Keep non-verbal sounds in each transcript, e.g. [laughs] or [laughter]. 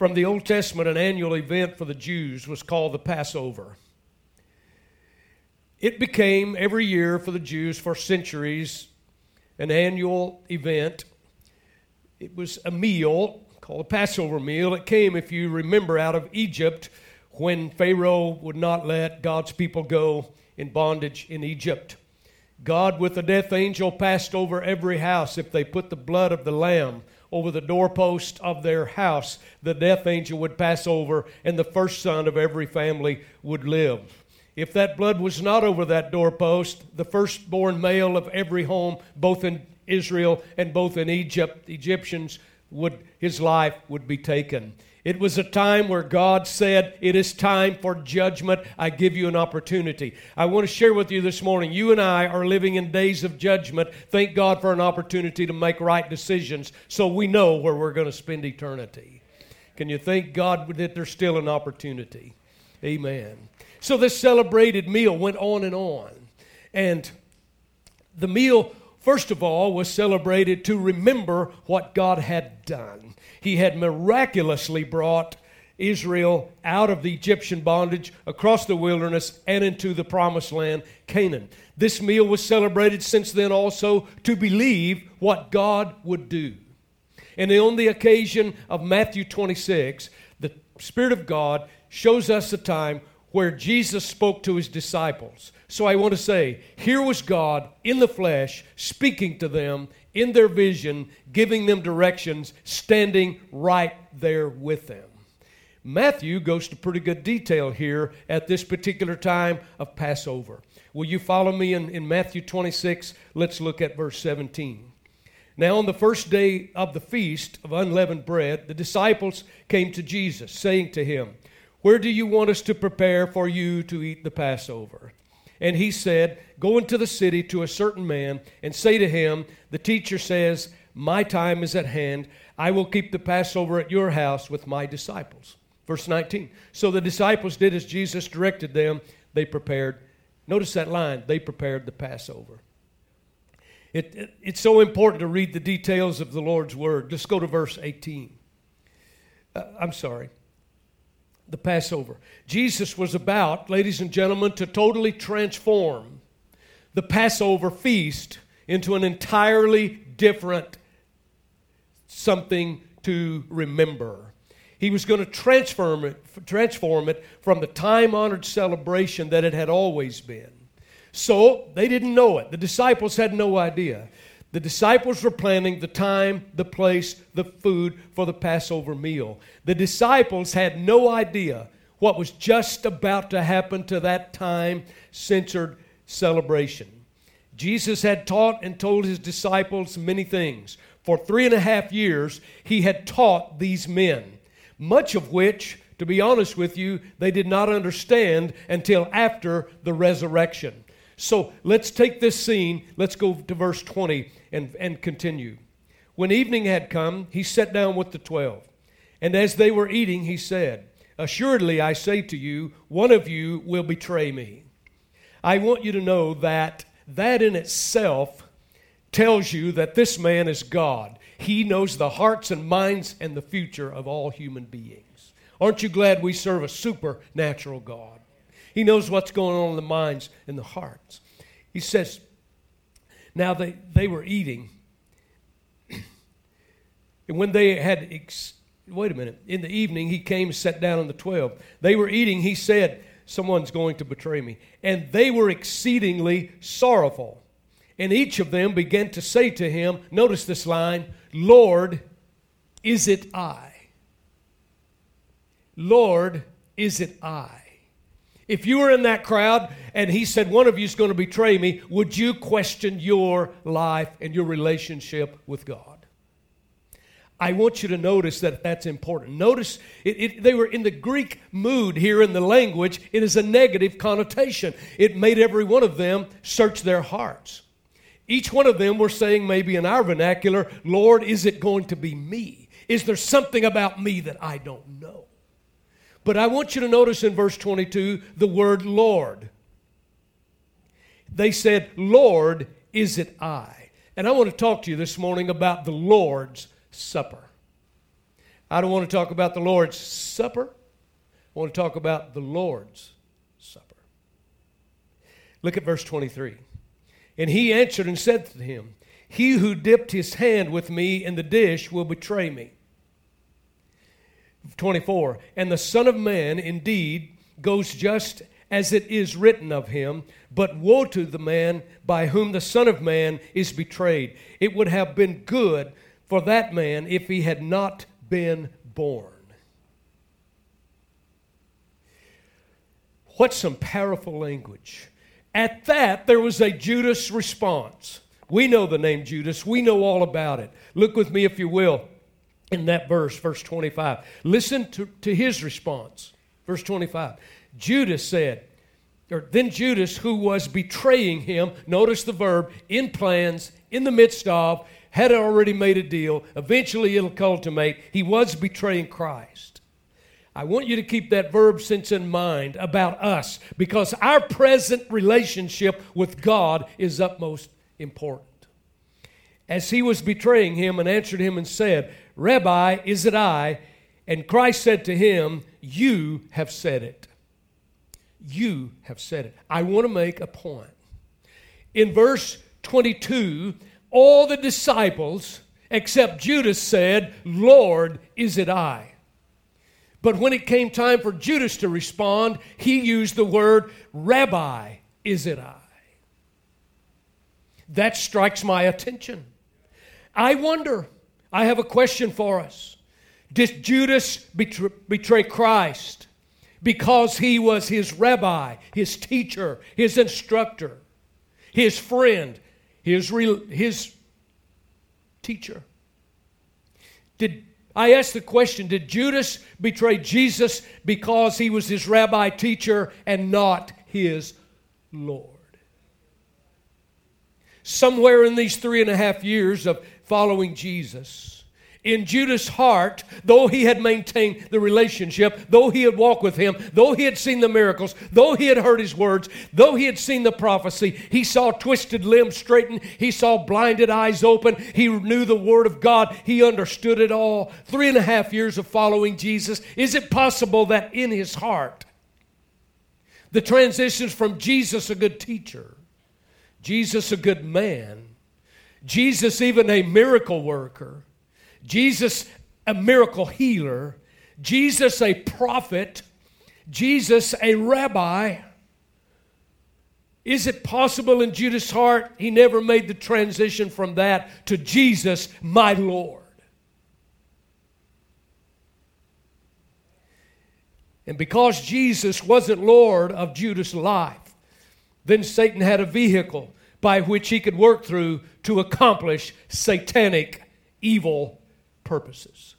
from the Old Testament, an annual event for the Jews was called the Passover. It became every year for the Jews for centuries an annual event. It was a meal called a Passover meal. It came, if you remember, out of Egypt when Pharaoh would not let God's people go in bondage in Egypt. God, with the death angel, passed over every house if they put the blood of the lamb over the doorpost of their house, the death angel would pass over, and the first son of every family would live. If that blood was not over that doorpost, the firstborn male of every home, both in Israel and both in Egypt, Egyptians would his life would be taken. It was a time where God said, It is time for judgment. I give you an opportunity. I want to share with you this morning. You and I are living in days of judgment. Thank God for an opportunity to make right decisions so we know where we're going to spend eternity. Can you thank God that there's still an opportunity? Amen. So this celebrated meal went on and on. And the meal, first of all, was celebrated to remember what God had done. He had miraculously brought Israel out of the Egyptian bondage across the wilderness and into the promised land, Canaan. This meal was celebrated since then also to believe what God would do. And on the occasion of Matthew 26, the Spirit of God shows us the time where Jesus spoke to his disciples. So I want to say, here was God in the flesh speaking to them in their vision, giving them directions, standing right there with them. Matthew goes to pretty good detail here at this particular time of Passover. Will you follow me in, in Matthew 26? Let's look at verse 17. Now, on the first day of the feast of unleavened bread, the disciples came to Jesus, saying to him, Where do you want us to prepare for you to eat the Passover? And he said, Go into the city to a certain man and say to him, The teacher says, My time is at hand. I will keep the Passover at your house with my disciples. Verse 19. So the disciples did as Jesus directed them. They prepared. Notice that line. They prepared the Passover. It, it, it's so important to read the details of the Lord's word. Let's go to verse 18. Uh, I'm sorry the Passover. Jesus was about, ladies and gentlemen, to totally transform the Passover feast into an entirely different something to remember. He was going to transform it, transform it from the time honored celebration that it had always been. So they didn't know it. The disciples had no idea. The disciples were planning the time, the place, the food for the Passover meal. The disciples had no idea what was just about to happen to that time censored celebration. Jesus had taught and told his disciples many things. For three and a half years, he had taught these men, much of which, to be honest with you, they did not understand until after the resurrection. So let's take this scene, let's go to verse 20 and, and continue. When evening had come, he sat down with the twelve. And as they were eating, he said, Assuredly, I say to you, one of you will betray me. I want you to know that that in itself tells you that this man is God. He knows the hearts and minds and the future of all human beings. Aren't you glad we serve a supernatural God? He knows what's going on in the minds and the hearts. He says, now they, they were eating. [clears throat] and when they had, ex- wait a minute, in the evening he came and sat down on the twelve. They were eating, he said, Someone's going to betray me. And they were exceedingly sorrowful. And each of them began to say to him, notice this line, Lord, is it I? Lord, is it I? If you were in that crowd and he said, One of you is going to betray me, would you question your life and your relationship with God? I want you to notice that that's important. Notice it, it, they were in the Greek mood here in the language. It is a negative connotation. It made every one of them search their hearts. Each one of them were saying, maybe in our vernacular, Lord, is it going to be me? Is there something about me that I don't know? But I want you to notice in verse 22 the word Lord. They said, Lord, is it I? And I want to talk to you this morning about the Lord's Supper. I don't want to talk about the Lord's Supper. I want to talk about the Lord's Supper. Look at verse 23. And he answered and said to him, He who dipped his hand with me in the dish will betray me. 24. And the Son of Man indeed goes just as it is written of him, but woe to the man by whom the Son of Man is betrayed. It would have been good for that man if he had not been born. What some powerful language. At that, there was a Judas response. We know the name Judas, we know all about it. Look with me, if you will, in that verse, verse 25. Listen to, to his response. Verse 25. Judas said, or then Judas, who was betraying him, notice the verb, in plans, in the midst of, had already made a deal. Eventually it'll culminate. He was betraying Christ. I want you to keep that verb sense in mind about us because our present relationship with God is utmost important. As he was betraying him and answered him and said, Rabbi, is it I? And Christ said to him, You have said it. You have said it. I want to make a point. In verse 22, all the disciples except Judas said, Lord, is it I? But when it came time for Judas to respond, he used the word, Rabbi, is it I? That strikes my attention. I wonder, I have a question for us. Did Judas betray, betray Christ because he was his rabbi, his teacher, his instructor, his friend, his, re- his teacher? Did I ask the question Did Judas betray Jesus because he was his rabbi teacher and not his Lord? Somewhere in these three and a half years of following Jesus, in Judas' heart, though he had maintained the relationship, though he had walked with him, though he had seen the miracles, though he had heard his words, though he had seen the prophecy, he saw twisted limbs straighten, he saw blinded eyes open, he knew the word of God, he understood it all. Three and a half years of following Jesus. Is it possible that in his heart, the transitions from Jesus, a good teacher, Jesus, a good man, Jesus, even a miracle worker, Jesus, a miracle healer, Jesus, a prophet, Jesus, a rabbi. Is it possible in Judas' heart he never made the transition from that to Jesus, my Lord? And because Jesus wasn't Lord of Judas' life, then Satan had a vehicle by which he could work through to accomplish satanic evil purposes.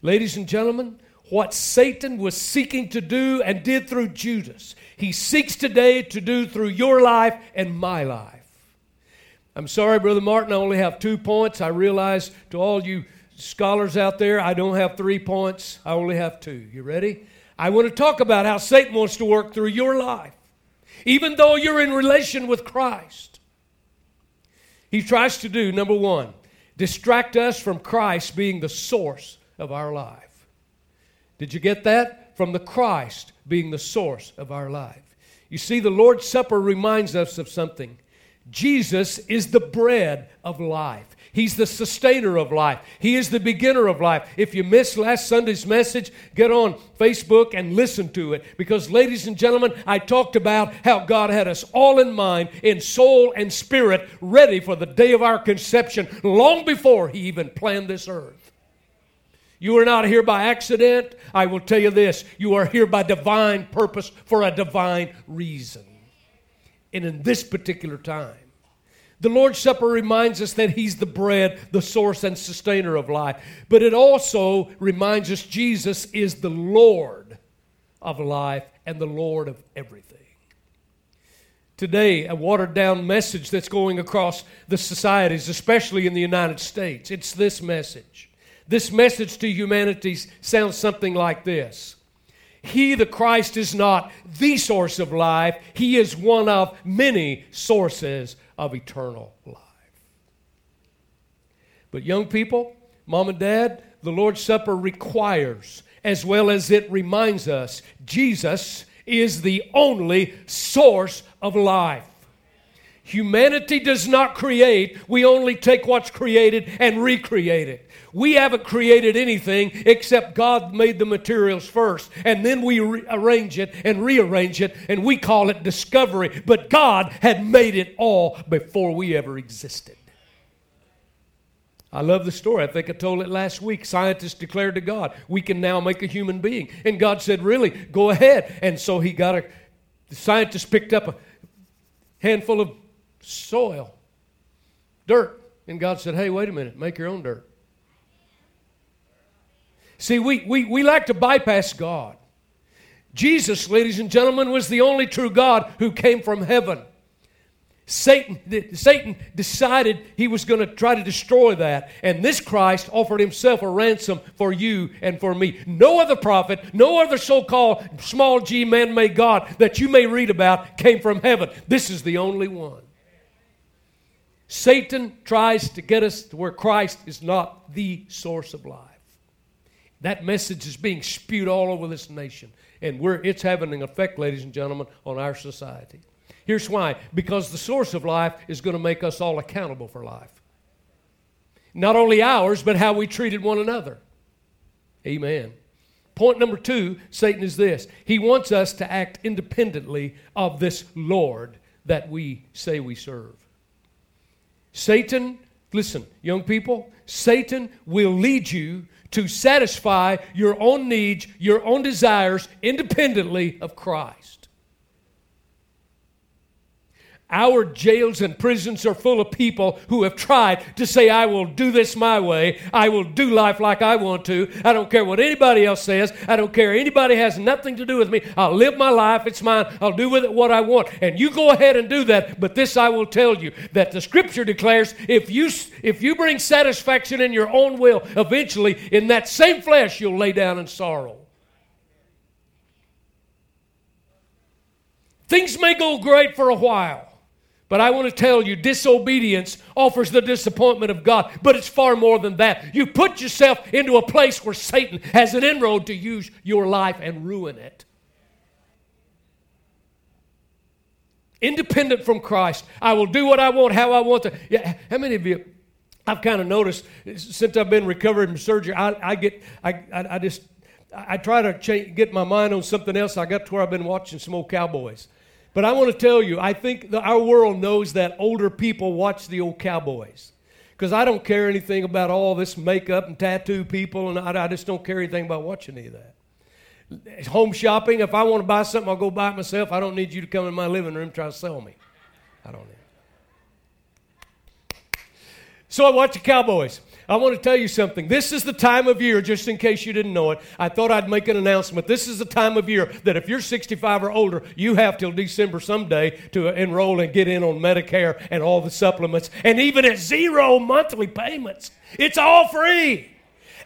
Ladies and gentlemen, what Satan was seeking to do and did through Judas, he seeks today to do through your life and my life. I'm sorry, Brother Martin, I only have two points. I realize to all you scholars out there, I don't have three points, I only have two. You ready? I want to talk about how Satan wants to work through your life. Even though you're in relation with Christ, he tries to do, number one, distract us from Christ being the source of our life. Did you get that? From the Christ being the source of our life. You see, the Lord's Supper reminds us of something. Jesus is the bread of life. He's the sustainer of life. He is the beginner of life. If you missed last Sunday's message, get on Facebook and listen to it. Because, ladies and gentlemen, I talked about how God had us all in mind, in soul and spirit, ready for the day of our conception, long before He even planned this earth. You are not here by accident. I will tell you this you are here by divine purpose for a divine reason. And in this particular time, the Lord's Supper reminds us that He's the bread, the source and sustainer of life. But it also reminds us Jesus is the Lord of life and the Lord of everything. Today, a watered down message that's going across the societies, especially in the United States. It's this message. This message to humanity sounds something like this He, the Christ, is not the source of life, He is one of many sources of eternal life. But, young people, mom and dad, the Lord's Supper requires, as well as it reminds us, Jesus is the only source of life. Humanity does not create, we only take what's created and recreate it. We haven't created anything except God made the materials first, and then we arrange it and rearrange it, and we call it discovery. But God had made it all before we ever existed. I love the story. I think I told it last week. Scientists declared to God, we can now make a human being. And God said, Really? Go ahead. And so he got a, the scientist picked up a handful of soil, dirt. And God said, Hey, wait a minute, make your own dirt. See, we, we, we like to bypass God. Jesus, ladies and gentlemen, was the only true God who came from heaven. Satan, Satan decided he was going to try to destroy that. And this Christ offered himself a ransom for you and for me. No other prophet, no other so called small g man made God that you may read about came from heaven. This is the only one. Satan tries to get us to where Christ is not the source of life. That message is being spewed all over this nation. And it's having an effect, ladies and gentlemen, on our society. Here's why because the source of life is going to make us all accountable for life. Not only ours, but how we treated one another. Amen. Point number two Satan is this he wants us to act independently of this Lord that we say we serve. Satan, listen, young people, Satan will lead you to satisfy your own needs, your own desires, independently of Christ. Our jails and prisons are full of people who have tried to say, I will do this my way. I will do life like I want to. I don't care what anybody else says. I don't care. Anybody has nothing to do with me. I'll live my life. It's mine. I'll do with it what I want. And you go ahead and do that. But this I will tell you that the scripture declares if you, if you bring satisfaction in your own will, eventually in that same flesh you'll lay down in sorrow. Things may go great for a while. But I want to tell you, disobedience offers the disappointment of God, but it's far more than that. You put yourself into a place where Satan has an inroad to use your life and ruin it. Independent from Christ, I will do what I want, how I want to. Yeah, how many of you? I've kind of noticed since I've been recovered from surgery, I, I get, I, I, I just, I try to change, get my mind on something else. I got to where I've been watching some old cowboys. But I want to tell you, I think our world knows that older people watch the old cowboys. Because I don't care anything about all this makeup and tattoo people, and I, I, just don't care anything about watching any of that. Home shopping, if I want to buy something, I'll go buy it myself. I don't need you to come in my living room and try to sell me. I don't need. So I watch the Cowboys. I want to tell you something. This is the time of year, just in case you didn't know it. I thought I'd make an announcement. This is the time of year that if you're 65 or older, you have till December someday to enroll and get in on Medicare and all the supplements, and even at zero monthly payments. It's all free.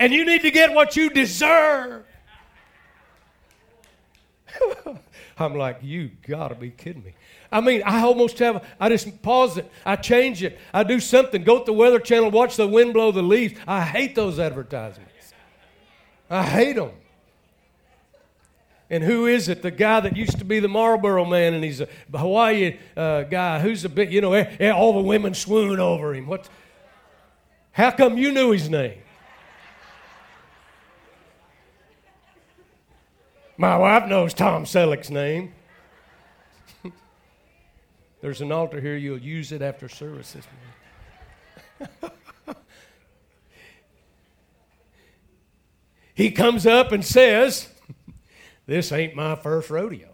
And you need to get what you deserve. [laughs] I'm like, you gotta be kidding me. I mean, I almost have, I just pause it, I change it, I do something, go to the Weather Channel, watch the wind blow the leaves. I hate those advertisements. I hate them. And who is it? The guy that used to be the Marlboro man, and he's a Hawaii uh, guy who's a bit, you know, eh, eh, all the women swoon over him. What? How come you knew his name? My wife knows Tom Selleck's name. There's an altar here. You'll use it after service this morning. [laughs] he comes up and says, This ain't my first rodeo.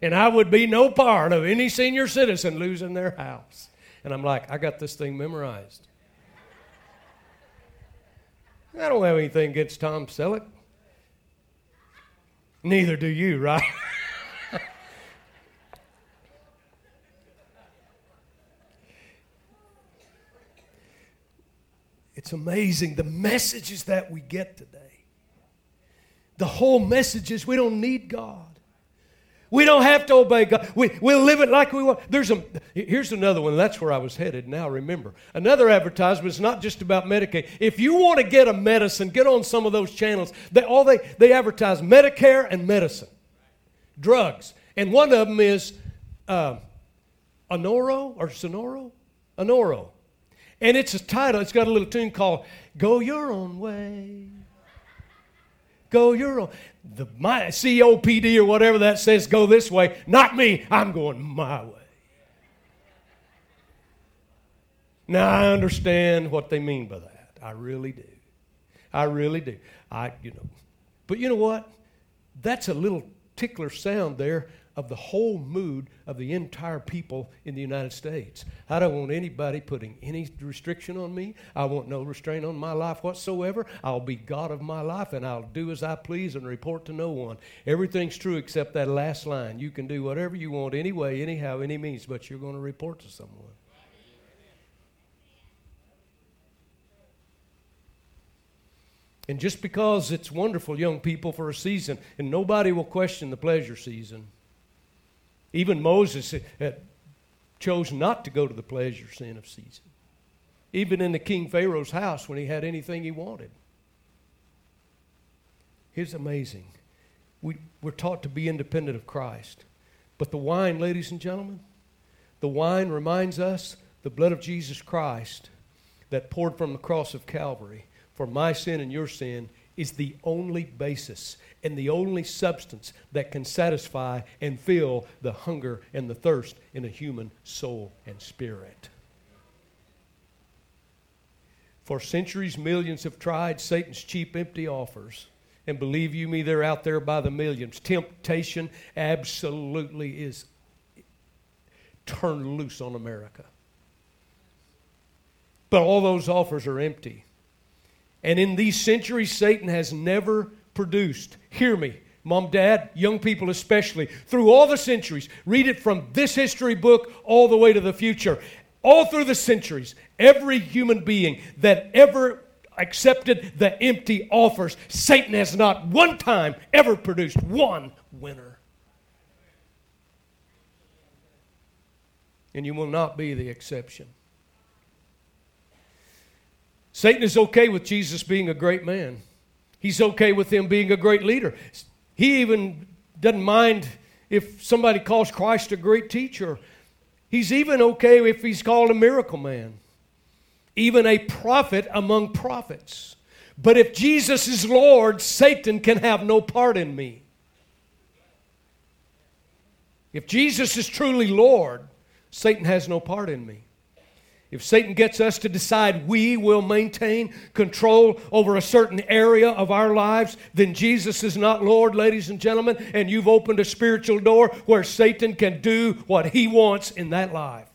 And I would be no part of any senior citizen losing their house. And I'm like, I got this thing memorized. I don't have anything against Tom Selleck. Neither do you, right? [laughs] It's amazing the messages that we get today. The whole message is we don't need God. We don't have to obey God. We, we'll live it like we want. There's a, Here's another one. That's where I was headed. Now remember. Another advertisement is not just about Medicaid. If you want to get a medicine, get on some of those channels. They, all they, they advertise Medicare and medicine, drugs. And one of them is uh, Anoro or Sonoro? Anoro. And it's a title, it's got a little tune called Go Your Own Way. Go your own. The, my COPD or whatever that says, go this way. Not me. I'm going my way. Now I understand what they mean by that. I really do. I really do. I, you know, but you know what? That's a little tickler sound there of the whole mood of the entire people in the United States. I don't want anybody putting any restriction on me. I want no restraint on my life whatsoever. I'll be God of my life and I'll do as I please and report to no one. Everything's true except that last line. You can do whatever you want anyway, anyhow, any means, but you're going to report to someone. And just because it's wonderful, young people, for a season, and nobody will question the pleasure season. Even Moses uh, chose not to go to the pleasure sin of season. Even in the king Pharaoh's house when he had anything he wanted. It's amazing. We, we're taught to be independent of Christ. But the wine, ladies and gentlemen, the wine reminds us the blood of Jesus Christ that poured from the cross of Calvary for my sin and your sin is the only basis and the only substance that can satisfy and fill the hunger and the thirst in a human soul and spirit. For centuries, millions have tried Satan's cheap, empty offers. And believe you me, they're out there by the millions. Temptation absolutely is turned loose on America. But all those offers are empty. And in these centuries, Satan has never produced. Hear me, mom, dad, young people especially, through all the centuries. Read it from this history book all the way to the future. All through the centuries, every human being that ever accepted the empty offers, Satan has not one time ever produced one winner. And you will not be the exception. Satan is okay with Jesus being a great man. He's okay with him being a great leader. He even doesn't mind if somebody calls Christ a great teacher. He's even okay if he's called a miracle man, even a prophet among prophets. But if Jesus is Lord, Satan can have no part in me. If Jesus is truly Lord, Satan has no part in me. If Satan gets us to decide we will maintain control over a certain area of our lives, then Jesus is not Lord, ladies and gentlemen, and you've opened a spiritual door where Satan can do what he wants in that life.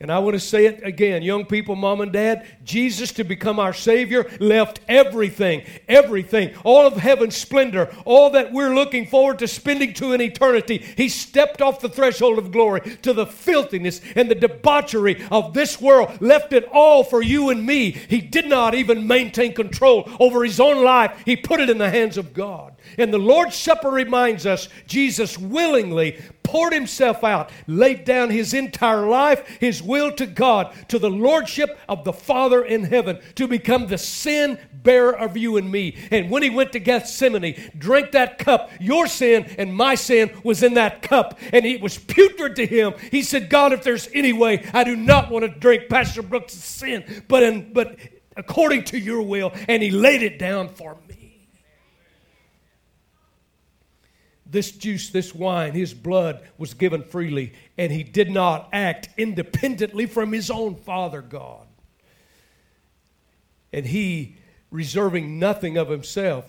And I want to say it again, young people, mom and dad, Jesus to become our Savior left everything, everything, all of heaven's splendor, all that we're looking forward to spending to an eternity. He stepped off the threshold of glory to the filthiness and the debauchery of this world, left it all for you and me. He did not even maintain control over his own life, he put it in the hands of God. And the Lord's Supper reminds us Jesus willingly poured himself out, laid down his entire life, his will to God, to the lordship of the Father in heaven, to become the sin bearer of you and me. And when he went to Gethsemane, drank that cup, your sin and my sin was in that cup, and it was putrid to him. He said, God, if there's any way, I do not want to drink Pastor Brooks' sin, but, in, but according to your will. And he laid it down for me. This juice, this wine, his blood was given freely, and he did not act independently from his own Father God. And he, reserving nothing of himself,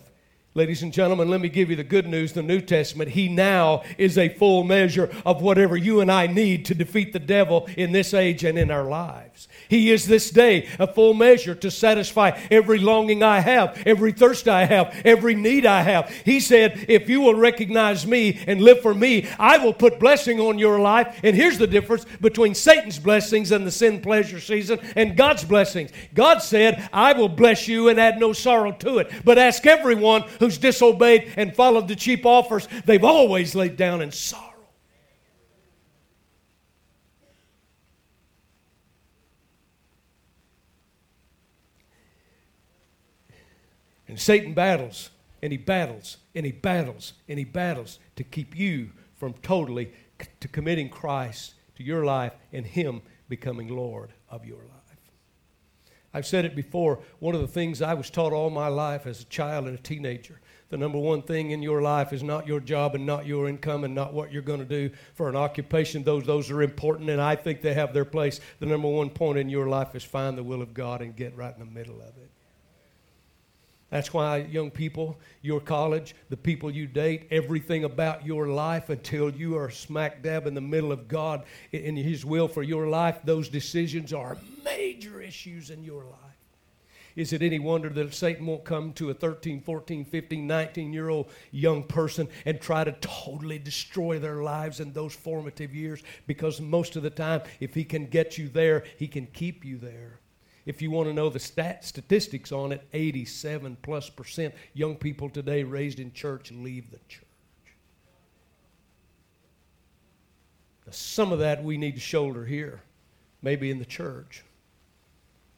Ladies and gentlemen, let me give you the good news the New Testament. He now is a full measure of whatever you and I need to defeat the devil in this age and in our lives. He is this day a full measure to satisfy every longing I have, every thirst I have, every need I have. He said, If you will recognize me and live for me, I will put blessing on your life. And here's the difference between Satan's blessings and the sin pleasure season and God's blessings. God said, I will bless you and add no sorrow to it. But ask everyone who's disobeyed and followed the cheap offers, they've always laid down in sorrow. And Satan battles, and he battles, and he battles, and he battles to keep you from totally c- to committing Christ to your life and him becoming Lord of your life. I've said it before, one of the things I was taught all my life as a child and a teenager the number one thing in your life is not your job and not your income and not what you're going to do for an occupation. Those, those are important, and I think they have their place. The number one point in your life is find the will of God and get right in the middle of it. That's why, young people, your college, the people you date, everything about your life until you are smack dab in the middle of God in His will for your life, those decisions are major issues in your life. Is it any wonder that Satan won't come to a 13, 14, 15, 19 year old young person and try to totally destroy their lives in those formative years? Because most of the time, if he can get you there, he can keep you there. If you want to know the stat, statistics on it, 87 plus percent young people today raised in church leave the church. Now, some of that we need to shoulder here, maybe in the church.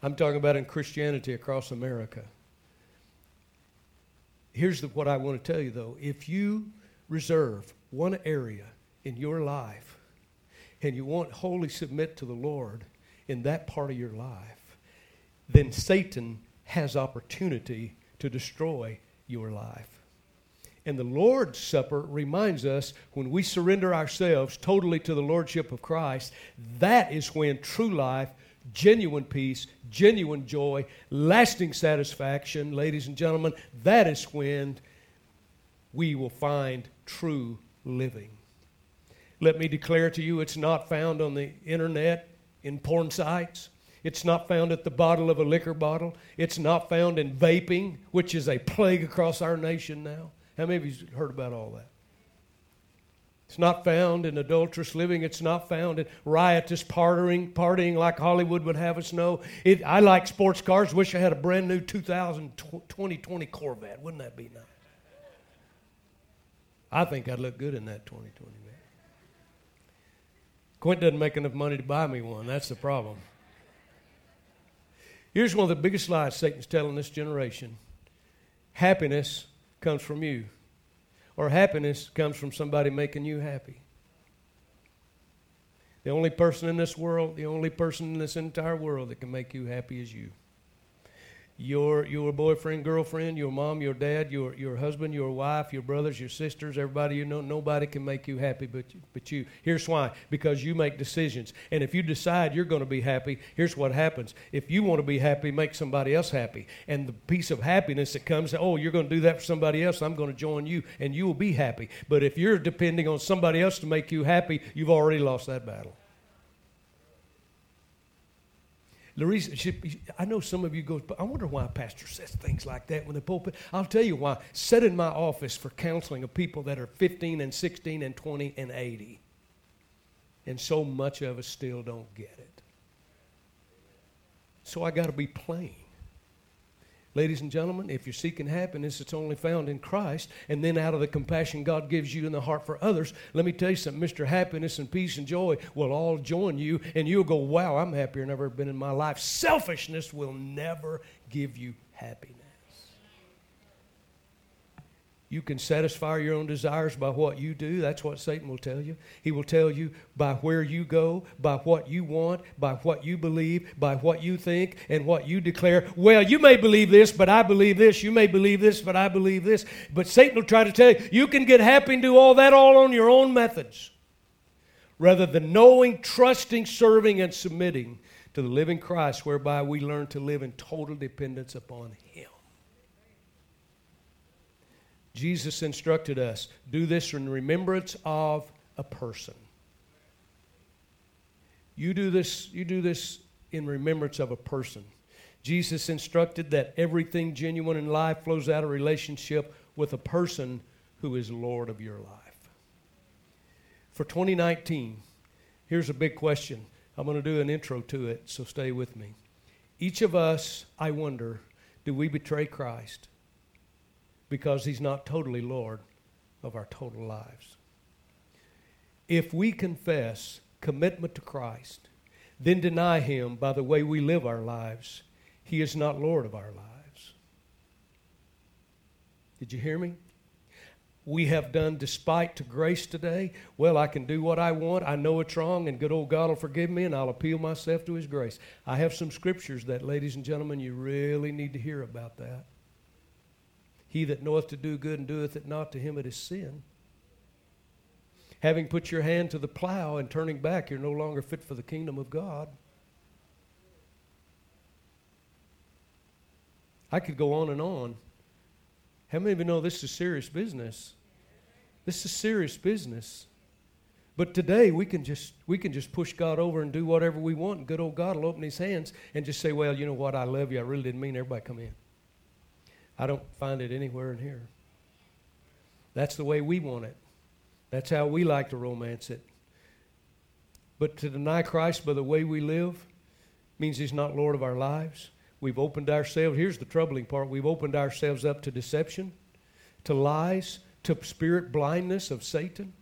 I'm talking about in Christianity across America. Here's the, what I want to tell you, though. If you reserve one area in your life and you won't wholly submit to the Lord in that part of your life, then Satan has opportunity to destroy your life. And the Lord's Supper reminds us when we surrender ourselves totally to the Lordship of Christ, that is when true life genuine peace, genuine joy, lasting satisfaction, ladies and gentlemen, that is when we will find true living. Let me declare to you it's not found on the internet, in porn sites. It's not found at the bottle of a liquor bottle. It's not found in vaping, which is a plague across our nation now. How many of you heard about all that? It's not found in adulterous living. It's not found in riotous partying, partying like Hollywood would have us know. It, I like sports cars. Wish I had a brand new 2020 Corvette. Wouldn't that be nice? I think I'd look good in that 2020 man. Quint doesn't make enough money to buy me one. That's the problem. Here's one of the biggest lies Satan's telling this generation happiness comes from you or happiness comes from somebody making you happy. The only person in this world, the only person in this entire world that can make you happy is you your your boyfriend, girlfriend, your mom, your dad, your your husband, your wife, your brothers, your sisters, everybody you know, nobody can make you happy but but you. Here's why: because you make decisions, and if you decide you're going to be happy, here's what happens. If you want to be happy, make somebody else happy, and the piece of happiness that comes, oh, you're going to do that for somebody else. I'm going to join you, and you will be happy. But if you're depending on somebody else to make you happy, you've already lost that battle. Reason she, I know some of you go, but I wonder why a pastor says things like that when the pulpit. I'll tell you why. Sit in my office for counseling of people that are 15 and 16 and 20 and 80. And so much of us still don't get it. So I got to be plain. Ladies and gentlemen, if you're seeking happiness, it's only found in Christ. And then out of the compassion God gives you in the heart for others, let me tell you something Mr. Happiness and peace and joy will all join you, and you'll go, Wow, I'm happier than I've ever been in my life. Selfishness will never give you happiness. You can satisfy your own desires by what you do. That's what Satan will tell you. He will tell you by where you go, by what you want, by what you believe, by what you think, and what you declare. Well, you may believe this, but I believe this. You may believe this, but I believe this. But Satan will try to tell you you can get happy and do all that all on your own methods rather than knowing, trusting, serving, and submitting to the living Christ, whereby we learn to live in total dependence upon Him. Jesus instructed us do this in remembrance of a person. You do this, you do this in remembrance of a person. Jesus instructed that everything genuine in life flows out of relationship with a person who is Lord of your life. For 2019, here's a big question. I'm going to do an intro to it, so stay with me. Each of us, I wonder, do we betray Christ? Because he's not totally Lord of our total lives. If we confess commitment to Christ, then deny him by the way we live our lives, he is not Lord of our lives. Did you hear me? We have done despite to grace today. Well, I can do what I want. I know it's wrong, and good old God will forgive me, and I'll appeal myself to His grace. I have some scriptures that, ladies and gentlemen, you really need to hear about that. He that knoweth to do good and doeth it not, to him it is sin. Having put your hand to the plow and turning back, you're no longer fit for the kingdom of God. I could go on and on. How many of you know this is serious business? This is serious business. But today we can just we can just push God over and do whatever we want. And good old God will open his hands and just say, Well, you know what, I love you. I really didn't mean everybody come in. I don't find it anywhere in here. That's the way we want it. That's how we like to romance it. But to deny Christ by the way we live means he's not Lord of our lives. We've opened ourselves, here's the troubling part we've opened ourselves up to deception, to lies, to spirit blindness of Satan,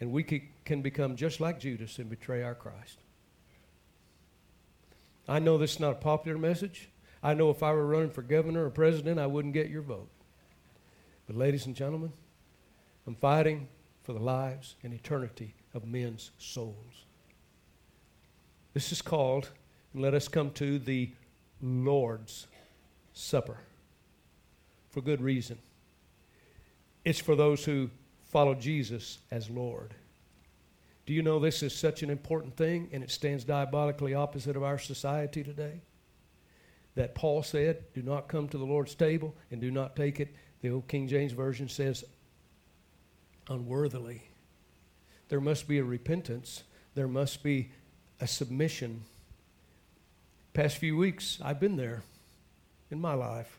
and we can become just like Judas and betray our Christ. I know this is not a popular message. I know if I were running for governor or president, I wouldn't get your vote. But, ladies and gentlemen, I'm fighting for the lives and eternity of men's souls. This is called, and let us come to the Lord's Supper for good reason. It's for those who follow Jesus as Lord. Do you know this is such an important thing and it stands diabolically opposite of our society today? That Paul said, Do not come to the Lord's table and do not take it. The old King James Version says, unworthily. There must be a repentance, there must be a submission Past few weeks, I've been there in my life.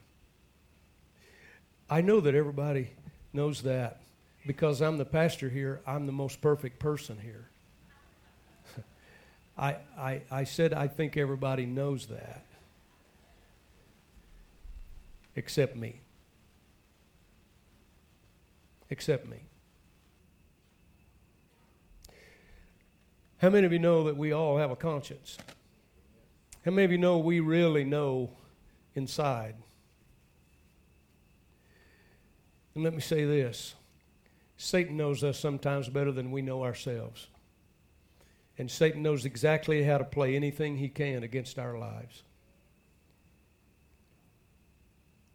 I know that everybody knows that because I'm the pastor here, I'm the most perfect person here. [laughs] I, I, I said I think everybody knows that, except me. Except me. How many of you know that we all have a conscience? How many of you know we really know inside? And let me say this Satan knows us sometimes better than we know ourselves. And Satan knows exactly how to play anything he can against our lives.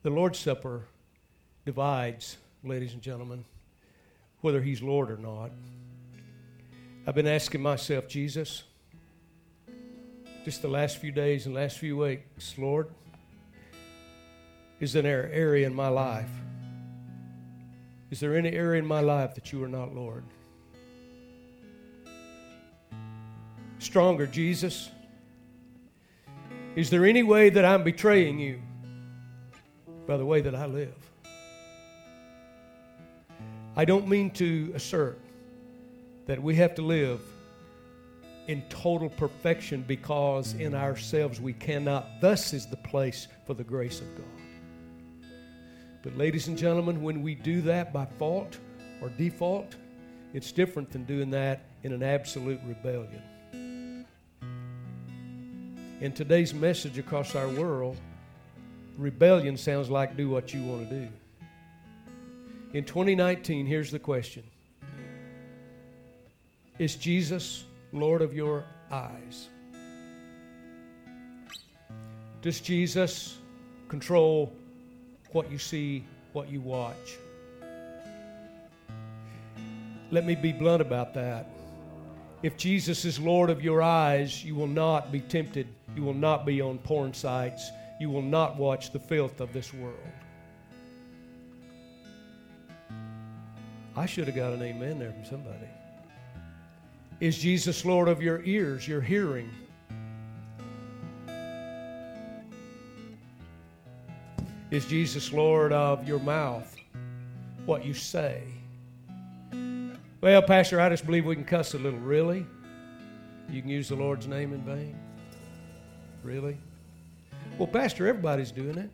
The Lord's Supper divides, ladies and gentlemen, whether he's Lord or not. I've been asking myself, Jesus, just the last few days and last few weeks, Lord, is there an area in my life? Is there any area in my life that you are not Lord? Stronger, Jesus. Is there any way that I'm betraying you by the way that I live? I don't mean to assert that we have to live in total perfection because in ourselves we cannot. Thus is the place for the grace of God. But, ladies and gentlemen, when we do that by fault or default, it's different than doing that in an absolute rebellion. In today's message across our world, rebellion sounds like do what you want to do. In 2019, here's the question Is Jesus Lord of your eyes? Does Jesus control what you see, what you watch? Let me be blunt about that. If Jesus is Lord of your eyes, you will not be tempted. You will not be on porn sites. You will not watch the filth of this world. I should have got an amen there from somebody. Is Jesus Lord of your ears, your hearing? Is Jesus Lord of your mouth, what you say? Well, Pastor, I just believe we can cuss a little. Really? You can use the Lord's name in vain? Really? Well, Pastor, everybody's doing it.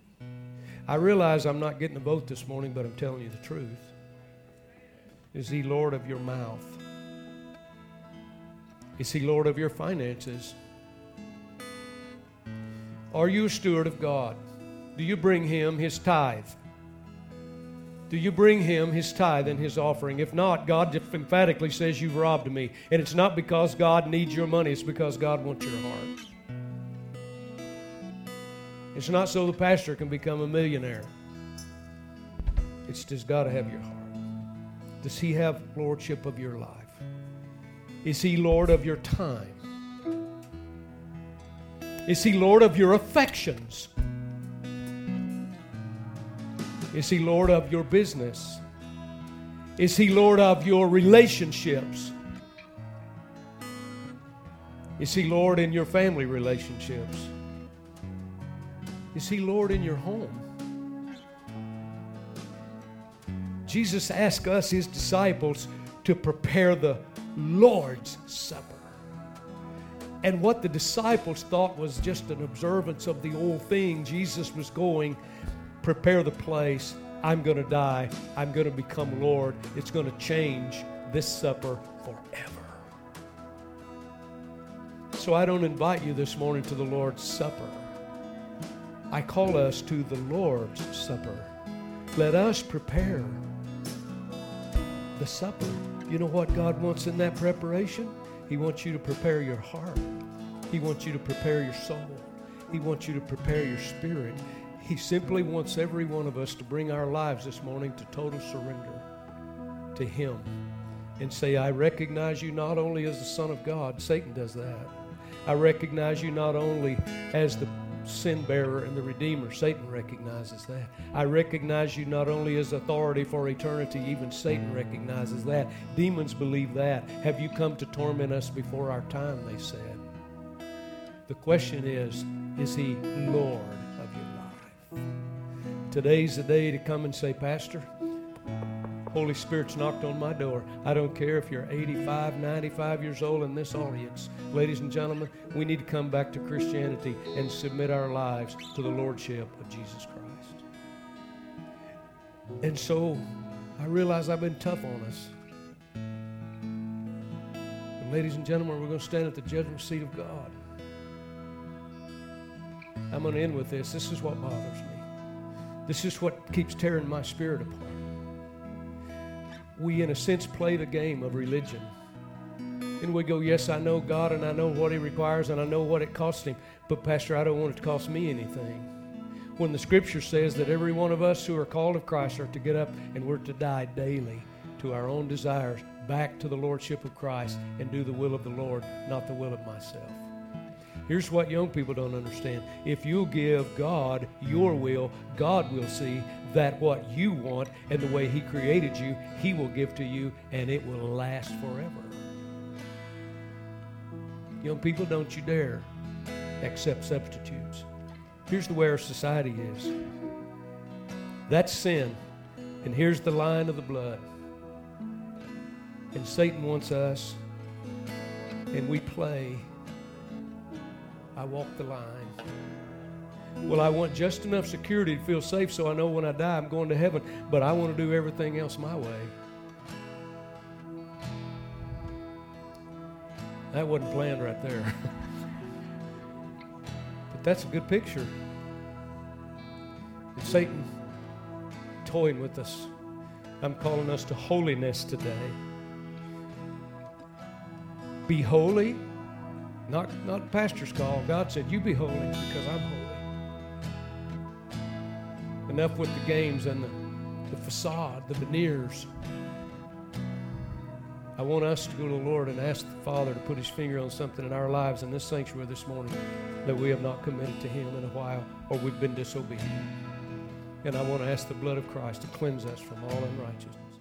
I realize I'm not getting a vote this morning, but I'm telling you the truth. Is He Lord of your mouth? Is He Lord of your finances? Are you a steward of God? Do you bring Him His tithe? Do you bring him his tithe and his offering? If not, God emphatically says you've robbed me. And it's not because God needs your money, it's because God wants your heart. It's not so the pastor can become a millionaire. It's got to have your heart. Does he have lordship of your life? Is he Lord of your time? Is he Lord of your affections? Is he Lord of your business? Is he Lord of your relationships? Is he Lord in your family relationships? Is he Lord in your home? Jesus asked us, his disciples, to prepare the Lord's Supper. And what the disciples thought was just an observance of the old thing, Jesus was going, prepare the place. I'm going to die. I'm going to become Lord. It's going to change this supper forever. So I don't invite you this morning to the Lord's Supper. I call us to the Lord's Supper. Let us prepare the supper. You know what God wants in that preparation? He wants you to prepare your heart. He wants you to prepare your soul. He wants you to prepare your spirit. He simply wants every one of us to bring our lives this morning to total surrender to Him and say, I recognize you not only as the Son of God, Satan does that. I recognize you not only as the sin bearer and the Redeemer. Satan recognizes that. I recognize you not only as authority for eternity, even Satan recognizes that. Demons believe that. Have you come to torment us before our time? They said. The question is is he Lord of your life? Today's the day to come and say, Pastor, Holy Spirit's knocked on my door. I don't care if you're 85, 95 years old in this audience. Ladies and gentlemen, we need to come back to Christianity and submit our lives to the Lordship of Jesus Christ. And so I realize I've been tough on us. And ladies and gentlemen, we're going to stand at the judgment seat of God. I'm going to end with this. This is what bothers me. This is what keeps tearing my spirit apart we, in a sense, play the game of religion. And we go, Yes, I know God and I know what He requires and I know what it costs Him, but Pastor, I don't want it to cost me anything. When the scripture says that every one of us who are called of Christ are to get up and we're to die daily to our own desires, back to the Lordship of Christ and do the will of the Lord, not the will of myself. Here's what young people don't understand. If you give God your hmm. will, God will see that what you want and the way He created you, He will give to you and it will last forever. Young people, don't you dare accept substitutes. Here's the way our society is that's sin, and here's the line of the blood. And Satan wants us, and we play. I walk the line. Well, I want just enough security to feel safe so I know when I die I'm going to heaven, but I want to do everything else my way. That wasn't planned right there. [laughs] but that's a good picture. It's Satan toying with us. I'm calling us to holiness today. Be holy. Not, not pastor's call. God said, You be holy because I'm holy. Enough with the games and the, the facade, the veneers. I want us to go to the Lord and ask the Father to put His finger on something in our lives in this sanctuary this morning that we have not committed to Him in a while or we've been disobedient. And I want to ask the blood of Christ to cleanse us from all unrighteousness.